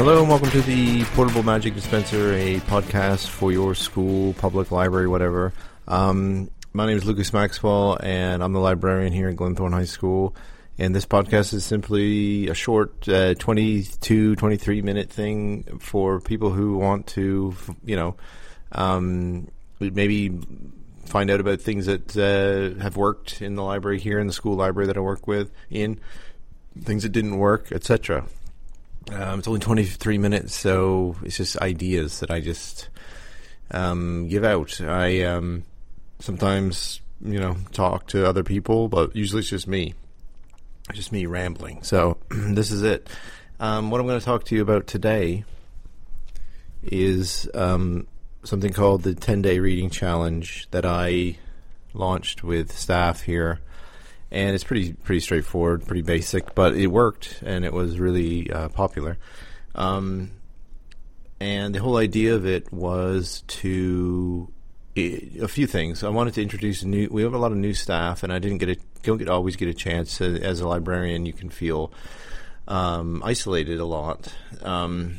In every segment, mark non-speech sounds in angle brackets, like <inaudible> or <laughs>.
Hello and welcome to the Portable Magic Dispenser, a podcast for your school, public library, whatever. Um, my name is Lucas Maxwell, and I'm the librarian here at Glenthorne High School. And this podcast is simply a short uh, 22, 23 minute thing for people who want to, you know, um, maybe find out about things that uh, have worked in the library here in the school library that I work with in things that didn't work, etc. Um, it's only 23 minutes, so it's just ideas that I just um, give out. I um, sometimes, you know, talk to other people, but usually it's just me. It's just me rambling. So <clears throat> this is it. Um, what I'm going to talk to you about today is um, something called the 10 day reading challenge that I launched with staff here. And it's pretty pretty straightforward, pretty basic, but it worked and it was really uh, popular. Um, and the whole idea of it was to a few things. I wanted to introduce new. We have a lot of new staff, and I didn't get a don't get always get a chance. as a librarian, you can feel um, isolated a lot. Um,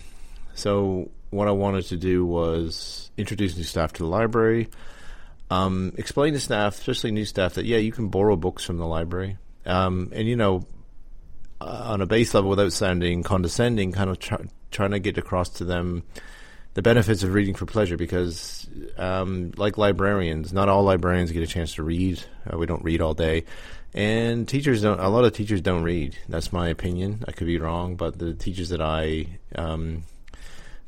so what I wanted to do was introduce new staff to the library. Um, explain to staff, especially new staff, that yeah, you can borrow books from the library, um, and you know, uh, on a base level, without sounding condescending, kind of try, trying to get across to them the benefits of reading for pleasure because, um, like librarians, not all librarians get a chance to read. Uh, we don't read all day, and teachers don't. A lot of teachers don't read. That's my opinion. I could be wrong, but the teachers that I um,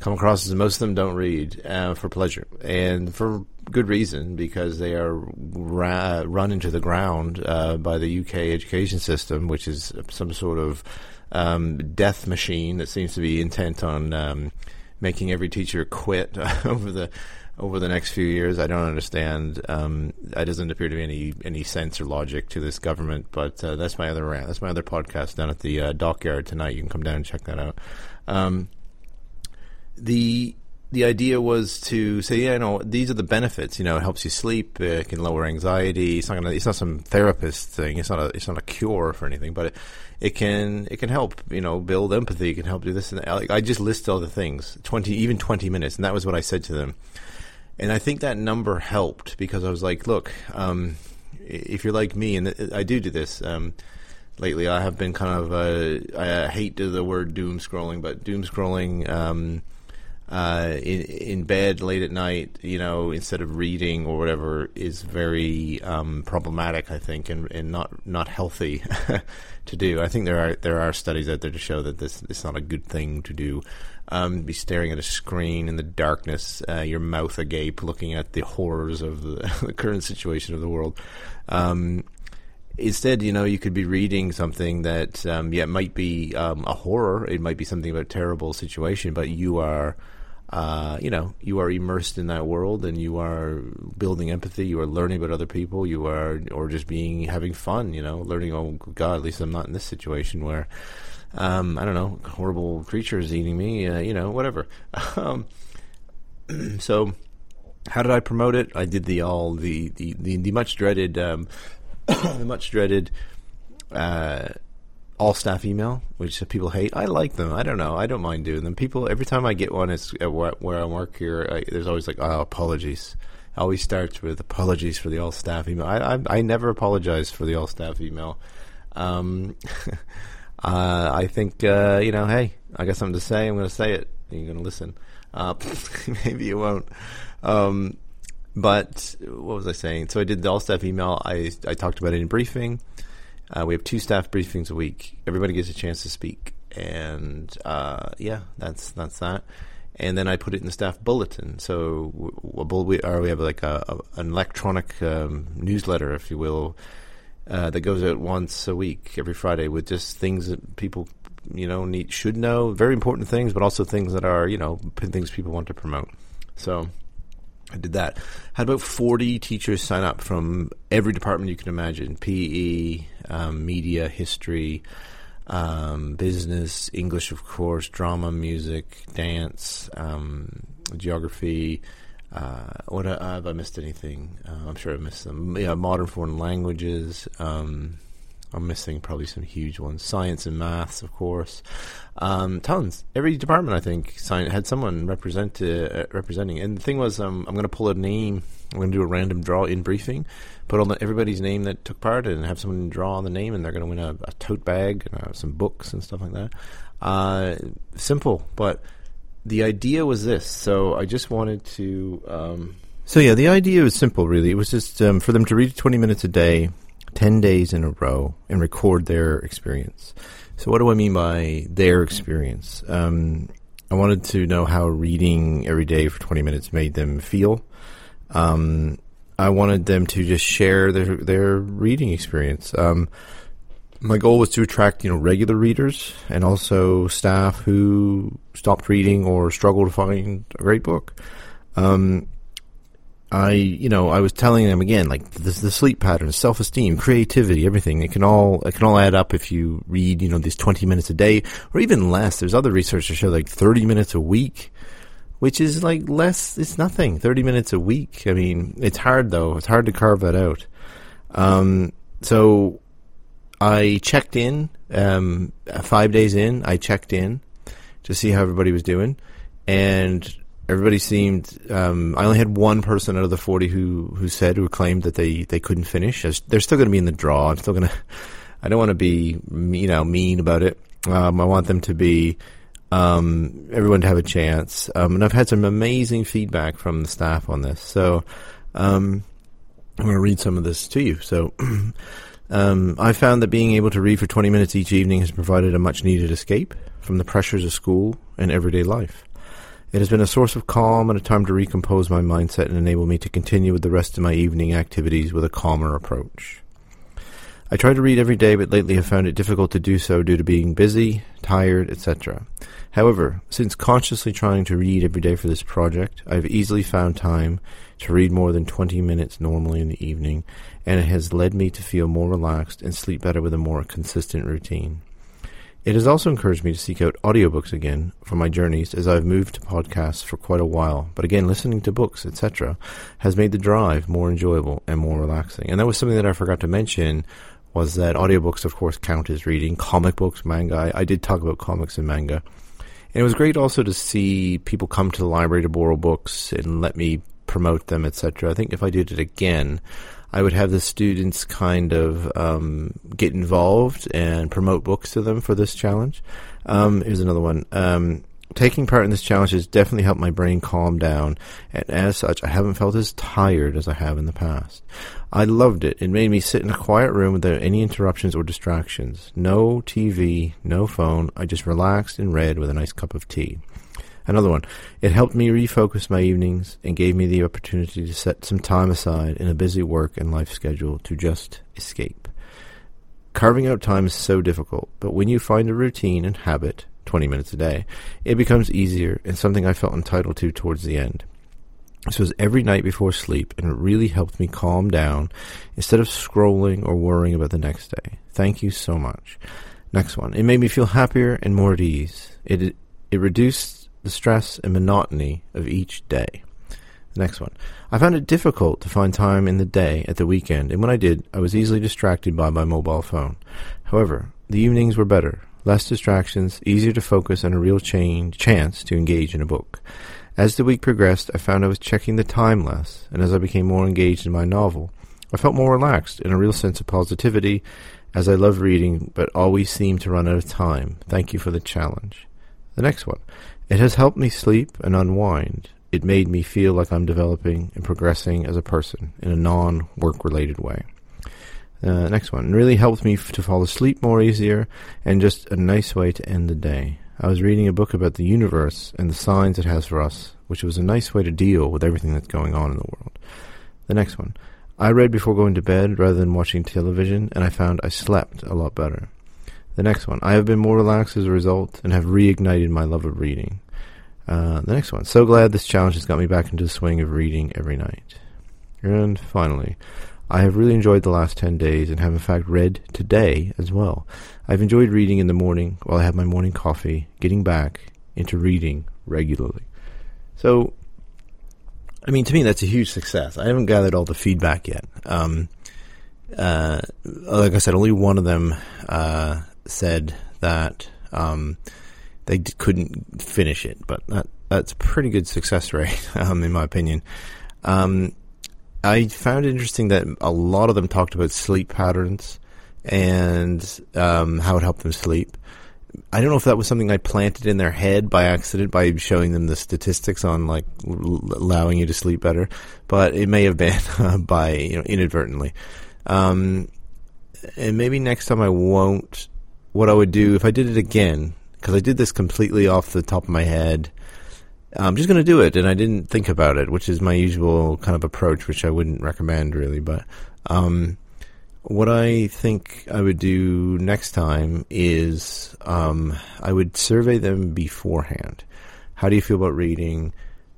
come across as most of them don't read uh, for pleasure and for good reason because they are ra- run into the ground uh, by the UK education system, which is some sort of um, death machine that seems to be intent on um, making every teacher quit <laughs> over the over the next few years. I don't understand. Um, it doesn't appear to be any any sense or logic to this government. But uh, that's my other rant. That's my other podcast down at the uh, dockyard tonight. You can come down and check that out. Um, the the idea was to say, yeah, you know, these are the benefits. You know, it helps you sleep. It can lower anxiety. It's not gonna. It's not some therapist thing. It's not a. It's not a cure for anything. But it, it can. It can help. You know, build empathy. It can help do this and that. I just listed all the things. Twenty, even twenty minutes, and that was what I said to them. And I think that number helped because I was like, look, um, if you're like me, and I do do this. Um, lately, I have been kind of. Uh, I hate the word doom scrolling, but doom scrolling. Um, uh, in in bed late at night, you know, instead of reading or whatever, is very um, problematic. I think, and, and not not healthy <laughs> to do. I think there are there are studies out there to show that this is not a good thing to do. Um, be staring at a screen in the darkness, uh, your mouth agape, looking at the horrors of the, <laughs> the current situation of the world. Um, instead, you know, you could be reading something that, um, yeah, might be um, a horror. It might be something about a terrible situation, but you are uh, you know, you are immersed in that world and you are building empathy. You are learning about other people. You are, or just being having fun. You know, learning. Oh God, at least I'm not in this situation where, um, I don't know, horrible creatures eating me. Uh, you know, whatever. <laughs> Um, <clears throat> so, how did I promote it? I did the all the the the, the much dreaded, um, <coughs> the much dreaded. Uh, all staff email, which people hate. I like them. I don't know. I don't mind doing them. People every time I get one, it's at where, where I work here. I, there's always like, oh, apologies. It always starts with apologies for the all staff email. I, I, I never apologize for the all staff email. Um, <laughs> uh, I think uh, you know. Hey, I got something to say. I'm going to say it. You're going to listen. Uh, <laughs> maybe you won't. Um, but what was I saying? So I did the all staff email. I I talked about it in briefing. Uh, we have two staff briefings a week. Everybody gets a chance to speak, and uh, yeah, that's that's that. And then I put it in the staff bulletin. So we, or we have like a, a an electronic um, newsletter, if you will, uh, that goes out once a week, every Friday, with just things that people you know need should know, very important things, but also things that are you know things people want to promote. So I did that. Had about 40 teachers sign up from every department you can imagine PE, um, media, history, um, business, English, of course, drama, music, dance, um, geography. Uh, what uh, have I missed anything? Uh, I'm sure I missed some. Yeah, modern foreign languages. Um, I'm missing probably some huge ones. Science and maths, of course. Um, tons. Every department, I think, had someone represent uh, representing. And the thing was, um, I'm going to pull a name. I'm going to do a random draw in briefing, put on the, everybody's name that took part, and have someone draw on the name, and they're going to win a, a, tote bag and uh, some books and stuff like that. Uh, simple, but the idea was this. So I just wanted to. Um, so yeah, the idea was simple. Really, it was just um, for them to read 20 minutes a day, 10 days in a row, and record their experience. So what do I mean by their experience? Um, I wanted to know how reading every day for 20 minutes made them feel. Um, I wanted them to just share their their reading experience. Um, my goal was to attract you know regular readers and also staff who stopped reading or struggle to find a great book. Um, I you know I was telling them again like the, the sleep patterns, self esteem, creativity, everything. It can all it can all add up if you read you know these twenty minutes a day or even less. There's other research that show like thirty minutes a week. Which is like less, it's nothing. 30 minutes a week. I mean, it's hard though. It's hard to carve that out. Um, so I checked in um, five days in. I checked in to see how everybody was doing, and everybody seemed. Um, I only had one person out of the forty who who said who claimed that they they couldn't finish. They're still going to be in the draw. I'm still going <laughs> to. I don't want to be you know mean about it. Um, I want them to be. Um, everyone to have a chance. Um, and I've had some amazing feedback from the staff on this. So um, I'm going to read some of this to you. So. <clears throat> Um, I found that being able to read for 20 minutes each evening has provided a much needed escape from the pressures of school and everyday life. It has been a source of calm and a time to recompose my mindset and enable me to continue with the rest of my evening activities with a calmer approach. I try to read every day, but lately have found it difficult to do so due to being busy, tired, etc. However, since consciously trying to read every day for this project, I have easily found time to read more than 20 minutes normally in the evening, and it has led me to feel more relaxed and sleep better with a more consistent routine. It has also encouraged me to seek out audiobooks again for my journeys as I've moved to podcasts for quite a while. But again, listening to books, etc., has made the drive more enjoyable and more relaxing. And that was something that I forgot to mention was that audiobooks, of course, count as reading. Comic books, manga. I, I did talk about comics and manga. And it was great also to see people come to the library to borrow books and let me promote them, etc. I think if I did it again, I would have the students kind of um, get involved and promote books to them for this challenge. Um, here's another one. Um, taking part in this challenge has definitely helped my brain calm down, and as such, I haven't felt as tired as I have in the past. I loved it. It made me sit in a quiet room without any interruptions or distractions. No TV, no phone. I just relaxed and read with a nice cup of tea. Another one. It helped me refocus my evenings and gave me the opportunity to set some time aside in a busy work and life schedule to just escape. Carving out time is so difficult, but when you find a routine and habit, 20 minutes a day, it becomes easier and something I felt entitled to towards the end. This was every night before sleep, and it really helped me calm down instead of scrolling or worrying about the next day. Thank you so much. Next one. It made me feel happier and more at ease. It, it reduced the stress and monotony of each day. The next one. I found it difficult to find time in the day at the weekend, and when I did, I was easily distracted by my mobile phone. However, the evenings were better less distractions, easier to focus, and a real change, chance to engage in a book. As the week progressed, I found I was checking the time less, and as I became more engaged in my novel, I felt more relaxed and a real sense of positivity as I love reading but always seem to run out of time. Thank you for the challenge. The next one. It has helped me sleep and unwind. It made me feel like I'm developing and progressing as a person in a non work related way. Uh, next one. really helped me f- to fall asleep more easier and just a nice way to end the day. I was reading a book about the universe and the signs it has for us, which was a nice way to deal with everything that's going on in the world. The next one. I read before going to bed rather than watching television, and I found I slept a lot better. The next one. I have been more relaxed as a result and have reignited my love of reading. Uh, the next one. So glad this challenge has got me back into the swing of reading every night. And finally, I have really enjoyed the last 10 days and have in fact read today as well. I've enjoyed reading in the morning while I have my morning coffee, getting back into reading regularly. So, I mean, to me, that's a huge success. I haven't gathered all the feedback yet. Um, uh, like I said, only one of them uh, said that um, they d- couldn't finish it, but that that's a pretty good success rate, <laughs> um, in my opinion. Um, I found it interesting that a lot of them talked about sleep patterns and um, how it helped them sleep. I don't know if that was something I planted in their head by accident by showing them the statistics on like l- allowing you to sleep better, but it may have been <laughs> uh, by you know inadvertently. Um, and maybe next time I won't. What I would do if I did it again, because I did this completely off the top of my head. I'm just going to do it, and I didn't think about it, which is my usual kind of approach, which I wouldn't recommend really. But um, what I think I would do next time is um, I would survey them beforehand. How do you feel about reading?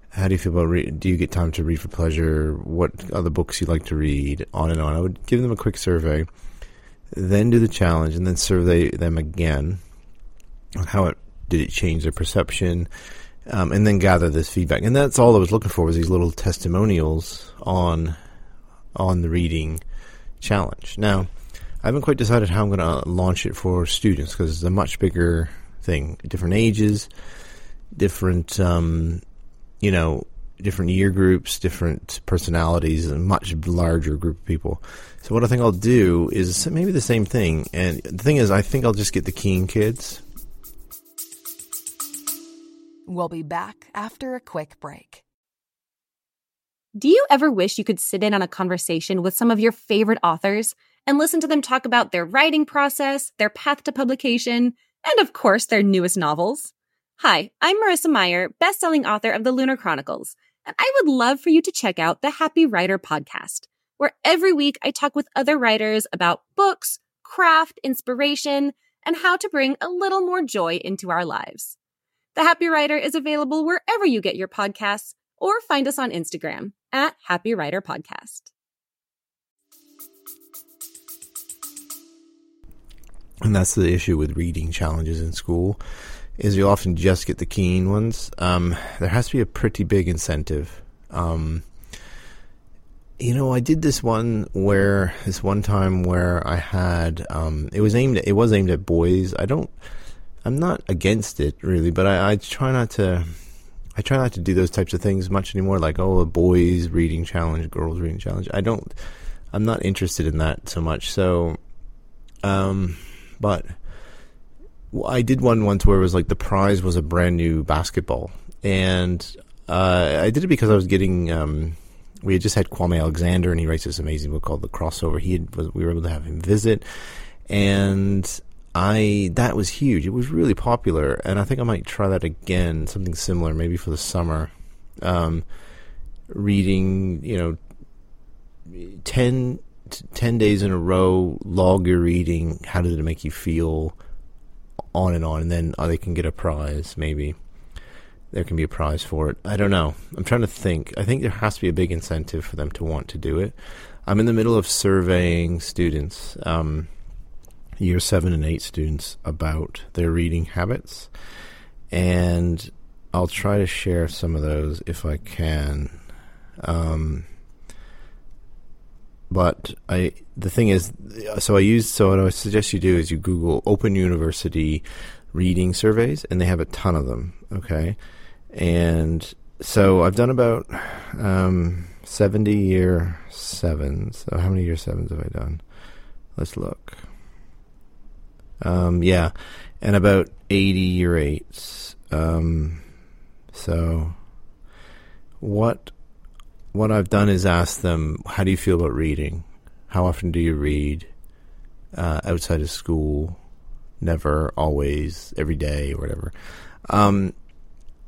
How do you feel about reading? Do you get time to read for pleasure? What other books you like to read? On and on. I would give them a quick survey, then do the challenge, and then survey them again on how it did it change their perception, um, and then gather this feedback. And that's all I was looking for was these little testimonials on on the reading challenge. Now, I haven't quite decided how I'm going to launch it for students because it's a much bigger thing. Different ages, different, um, you know, different year groups, different personalities, a much larger group of people. So what I think I'll do is maybe the same thing. And the thing is, I think I'll just get the keen kids. We'll be back after a quick break. Do you ever wish you could sit in on a conversation with some of your favorite authors and listen to them talk about their writing process, their path to publication, and of course, their newest novels? Hi, I'm Marissa Meyer, best-selling author of The Lunar Chronicles, and I would love for you to check out the Happy Writer podcast, where every week I talk with other writers about books, craft, inspiration, and how to bring a little more joy into our lives. The Happy Writer is available wherever you get your podcasts or find us on Instagram at Happy Writer Podcast. And that's the issue with reading challenges in school is you often just get the keen ones. Um, there has to be a pretty big incentive. Um, you know, I did this one where this one time where I had um, it was aimed at, it was aimed at boys. I don't I'm not against it really, but I, I try not to I try not to do those types of things much anymore. Like oh, a boys reading challenge, girls reading challenge. I don't. I'm not interested in that so much. So, um, but I did one once where it was like the prize was a brand new basketball, and uh, I did it because I was getting. Um, we had just had Kwame Alexander, and he writes this amazing book called The Crossover. He had, we were able to have him visit, and I that was huge. It was really popular, and I think I might try that again, something similar, maybe for the summer. Um, reading, you know, 10, 10 days in a row, log your reading. How did it make you feel? On and on, and then oh, they can get a prize. Maybe there can be a prize for it. I don't know. I'm trying to think. I think there has to be a big incentive for them to want to do it. I'm in the middle of surveying students. Um, year seven and eight students about their reading habits. And I'll try to share some of those if I can. Um, but I the thing is, so I use so what I suggest you do is you Google Open University reading surveys, and they have a ton of them. Okay, and so I've done about um, seventy year sevens. So how many year sevens have I done? Let's look. Um, yeah, and about eighty year eights. Um, so what what I've done is ask them, how do you feel about reading? How often do you read uh, outside of school? Never, always, every day, or whatever. Um,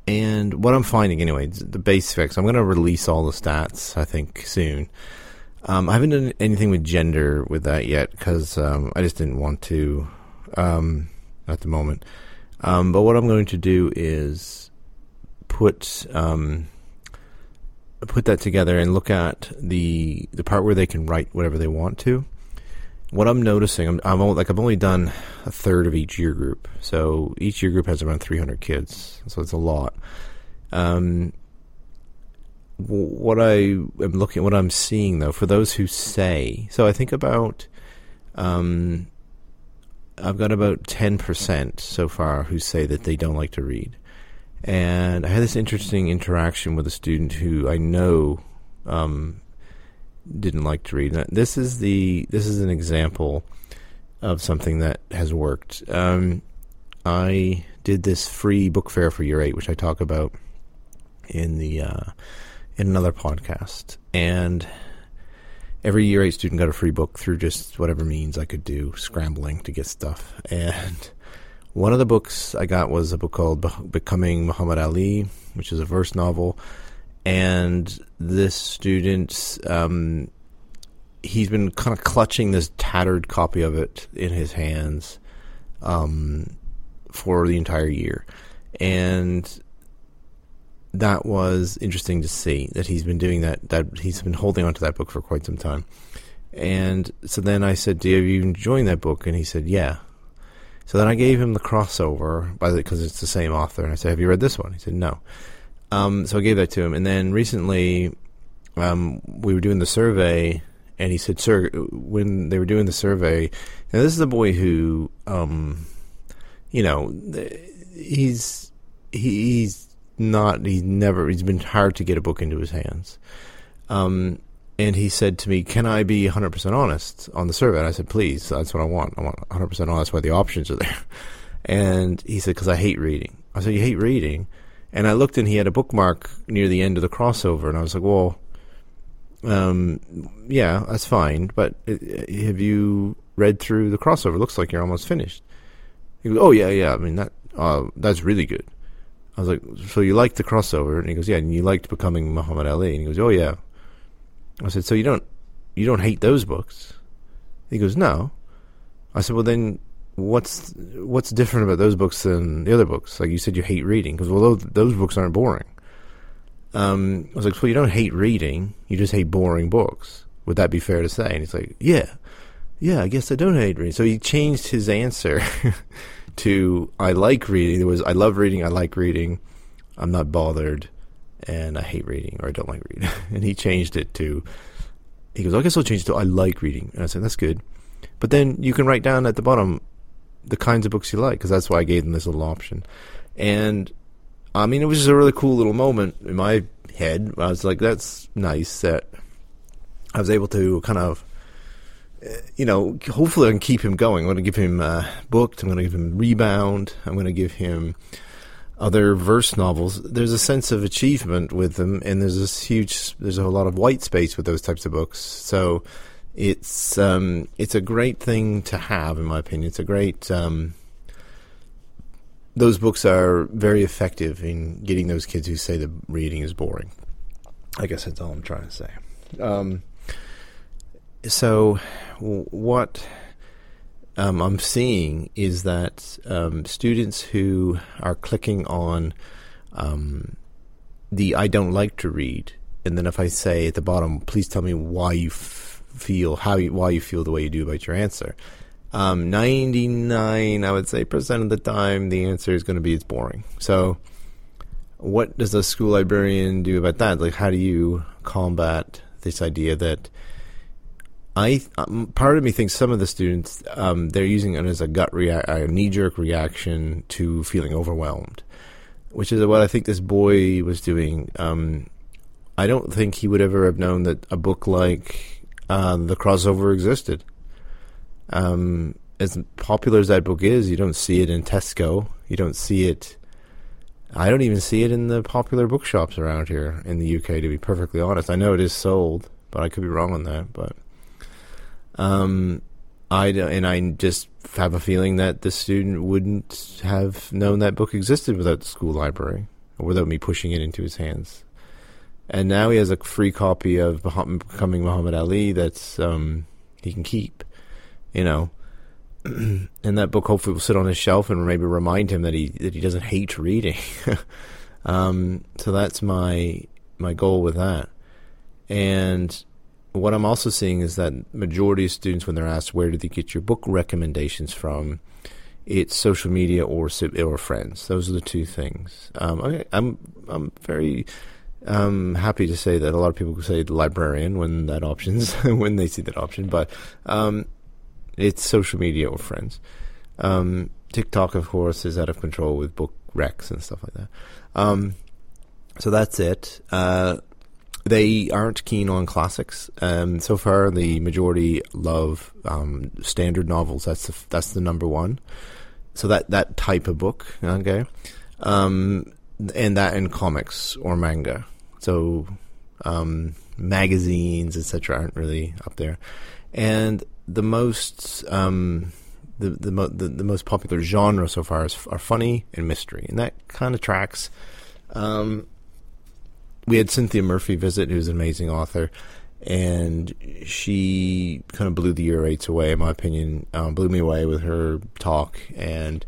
and what I'm finding, anyway, the basics. I'm going to release all the stats, I think, soon. Um, I haven't done anything with gender with that yet because um, I just didn't want to um, at the moment. Um, but what I'm going to do is put um, put that together and look at the the part where they can write whatever they want to. What I'm noticing, I'm, I'm only, like I've only done a third of each year group, so each year group has around 300 kids, so it's a lot. Um, what I am looking, what I'm seeing though, for those who say, so I think about, um, I've got about ten percent so far who say that they don't like to read, and I had this interesting interaction with a student who I know um, didn't like to read. This is the this is an example of something that has worked. Um, I did this free book fair for year eight, which I talk about in the uh, in another podcast, and every year eight student got a free book through just whatever means I could do, scrambling to get stuff. And one of the books I got was a book called Becoming Muhammad Ali, which is a verse novel and this student um, he's been kind of clutching this tattered copy of it in his hands um, for the entire year and that was interesting to see that he's been doing that that he's been holding on to that book for quite some time and so then I said, "Do you enjoying that book?" And he said, "Yeah." So then I gave him the crossover by because it's the same author, and I said, "Have you read this one?" He said, "No." Um, so I gave that to him, and then recently, um, we were doing the survey, and he said, "Sir, when they were doing the survey, now this is a boy who, um, you know, he's he's not he's never he's been hard to get a book into his hands." Um, and he said to me, "Can I be 100% honest on the survey?" And I said, "Please, that's what I want. I want 100% honest why the options are there." <laughs> And he said, "Because I hate reading." I said, "You hate reading?" And I looked and he had a bookmark near the end of the crossover, and I was like, well, um, yeah, that's fine, but uh, have you read through the crossover? Looks like you're almost finished. He goes, oh, yeah, yeah, I mean, that uh, that's really good. I was like, so you liked the crossover? And he goes, yeah, and you liked becoming Muhammad Ali? And he goes, oh, yeah. I said, so you don't you don't hate those books? He goes, no. I said, well, then what's what's different about those books than the other books? Like you said, you hate reading because well, those, those books aren't boring. Um, I was like, well, you don't hate reading, you just hate boring books. Would that be fair to say? And he's like, yeah, yeah, I guess I don't hate reading. So he changed his answer <laughs> to I like reading. It was I love reading, I like reading, I'm not bothered, and I hate reading or I don't like reading. <laughs> and he changed it to he goes, I guess I'll change it to I like reading. And I said, that's good. But then you can write down at the bottom the kinds of books you like because that's why I gave them this little option. And I mean, it was just a really cool little moment in my head. I was like, that's nice that I was able to kind of, you know, hopefully I can keep him going. I'm going to give him uh, booked. I'm going to give him rebound. I'm going to give him other verse novels. There's a sense of achievement with them, and there's this huge, there's a lot of white space with those types of books. So it's um, it's a great thing to have, in my opinion. It's a great. Um, those books are very effective in getting those kids who say the reading is boring. I guess that's all I'm trying to say. Um, so, what um, I'm seeing is that um, students who are clicking on um, the "I don't like to read," and then if I say at the bottom, "Please tell me why you." F- feel how you, why you feel the way you do about your answer. Um, 99, I would say, percent of the time, the answer is going to be it's boring. So, what does a school librarian do about that? Like, how do you combat this idea that I um, part of me thinks some of the students um, they're using it as a gut rea- a knee jerk reaction to feeling overwhelmed, which is what I think this boy was doing. Um, I don't think he would ever have known that a book like uh, the crossover existed. Um, as popular as that book is, you don't see it in Tesco. You don't see it. I don't even see it in the popular bookshops around here in the UK. To be perfectly honest, I know it is sold, but I could be wrong on that. But um, I and I just have a feeling that the student wouldn't have known that book existed without the school library or without me pushing it into his hands and now he has a free copy of Becoming Muhammad Ali that's um, he can keep, you know. <clears throat> and that book hopefully will sit on his shelf and maybe remind him that he that he doesn't hate reading. <laughs> um, so that's my my goal with that. And what I'm also seeing is that majority of students, when they're asked where do they get your book recommendations from, it's social media or or friends. Those are the two things. Um, I, I'm I'm very I'm happy to say that a lot of people say librarian when that options <laughs> when they see that option, but um, it's social media or friends. Um, TikTok, of course, is out of control with book recs and stuff like that. Um, so that's it. Uh, they aren't keen on classics. Um, so far, the majority love um, standard novels. That's the, that's the number one. So that that type of book, okay, um, and that in comics or manga. So um, magazines, etc., aren't really up there. And the most um, the the, mo- the, the most popular genre so far is are funny and mystery, and that kind of tracks. Um, we had Cynthia Murphy visit, who's an amazing author, and she kind of blew the year rates away, in my opinion. Um, blew me away with her talk, and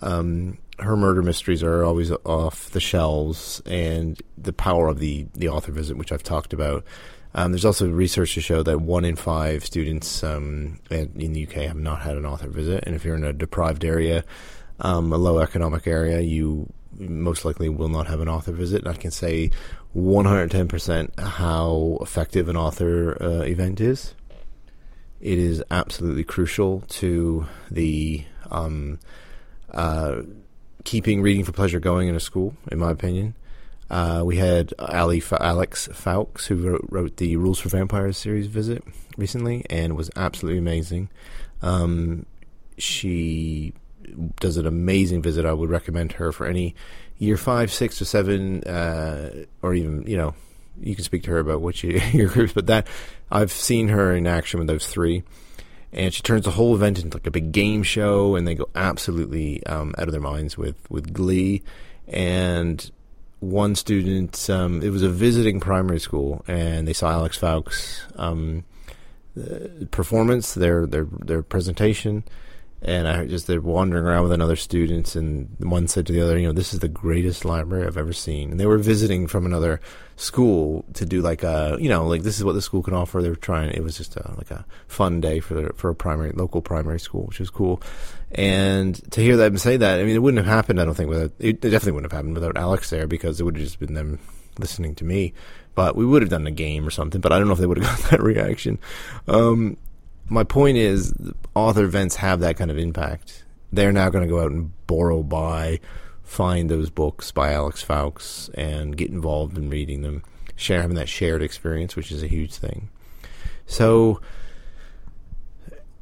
um, her murder mysteries are always off the shelves, and the power of the the author visit, which I've talked about. Um, there's also research to show that one in five students um, in the UK have not had an author visit, and if you're in a deprived area, um, a low economic area, you most likely will not have an author visit. And I can say 110% how effective an author uh, event is. It is absolutely crucial to the um, uh, keeping reading for pleasure going in a school, in my opinion. Uh, we had Ali Alex Foulkes, who wrote, wrote, the Rules for Vampires series, visit recently, and was absolutely amazing. Um, she does an amazing visit. I would recommend her for any year five, six, or seven, uh, or even you know, you can speak to her about what you, <laughs> your groups. But that I've seen her in action with those three, and she turns the whole event into like a big game show, and they go absolutely um, out of their minds with with glee. And one student, um, it was a visiting primary school, and they saw Alex Foulkes' um, performance, their their their presentation and I just they're wandering around with another students, and one said to the other, you know, this is the greatest library I've ever seen. And they were visiting from another school to do like a, you know, like this is what the school can offer. They were trying. It was just a, like a fun day for the, for a primary local primary school, which was cool. And to hear them say that, I mean, it wouldn't have happened. I don't think without it, it definitely wouldn't have happened without Alex there because it would have just been them listening to me. But we would have done a game or something. But I don't know if they would have <laughs> got that reaction. Um, my point is, author events have that kind of impact. They're now going to go out and borrow, buy, find those books by Alex Foulkes and get involved in reading them, share having that shared experience, which is a huge thing. So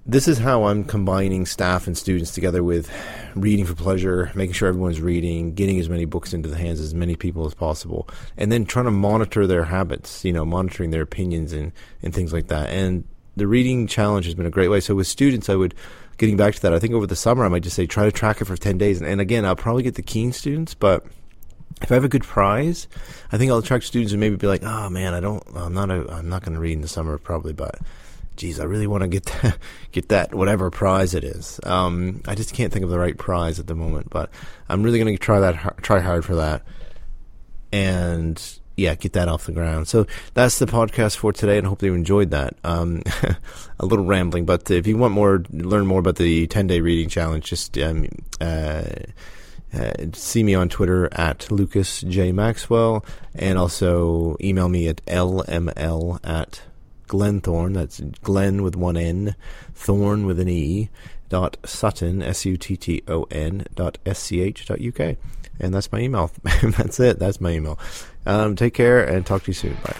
this is how I'm combining staff and students together with reading for pleasure, making sure everyone's reading, getting as many books into the hands of as many people as possible, and then trying to monitor their habits, you know, monitoring their opinions and, and things like that. And the reading challenge has been a great way. So with students, I would getting back to that. I think over the summer, I might just say try to track it for ten days. And, and again, I'll probably get the keen students, but if I have a good prize, I think I'll attract students and maybe be like, oh man, I don't, I'm not, a, I'm not going to read in the summer probably, but geez, I really want to get <laughs> that, get that whatever prize it is. Um, I just can't think of the right prize at the moment, but I'm really going to try that, try hard for that, and yeah, get that off the ground. So that's the podcast for today, and I hope you enjoyed that. Um, <laughs> a little rambling, but if you want more, learn more about the 10 day reading challenge, just um, uh, uh, see me on Twitter at Lucas J Maxwell, and also email me at lml at Glenthorne. That's Glen with one N, Thorn with an E. Dot Sutton S U T T O N dot S C H dot U K and that's my email. <laughs> that's it. That's my email. Um, take care and talk to you soon. Bye.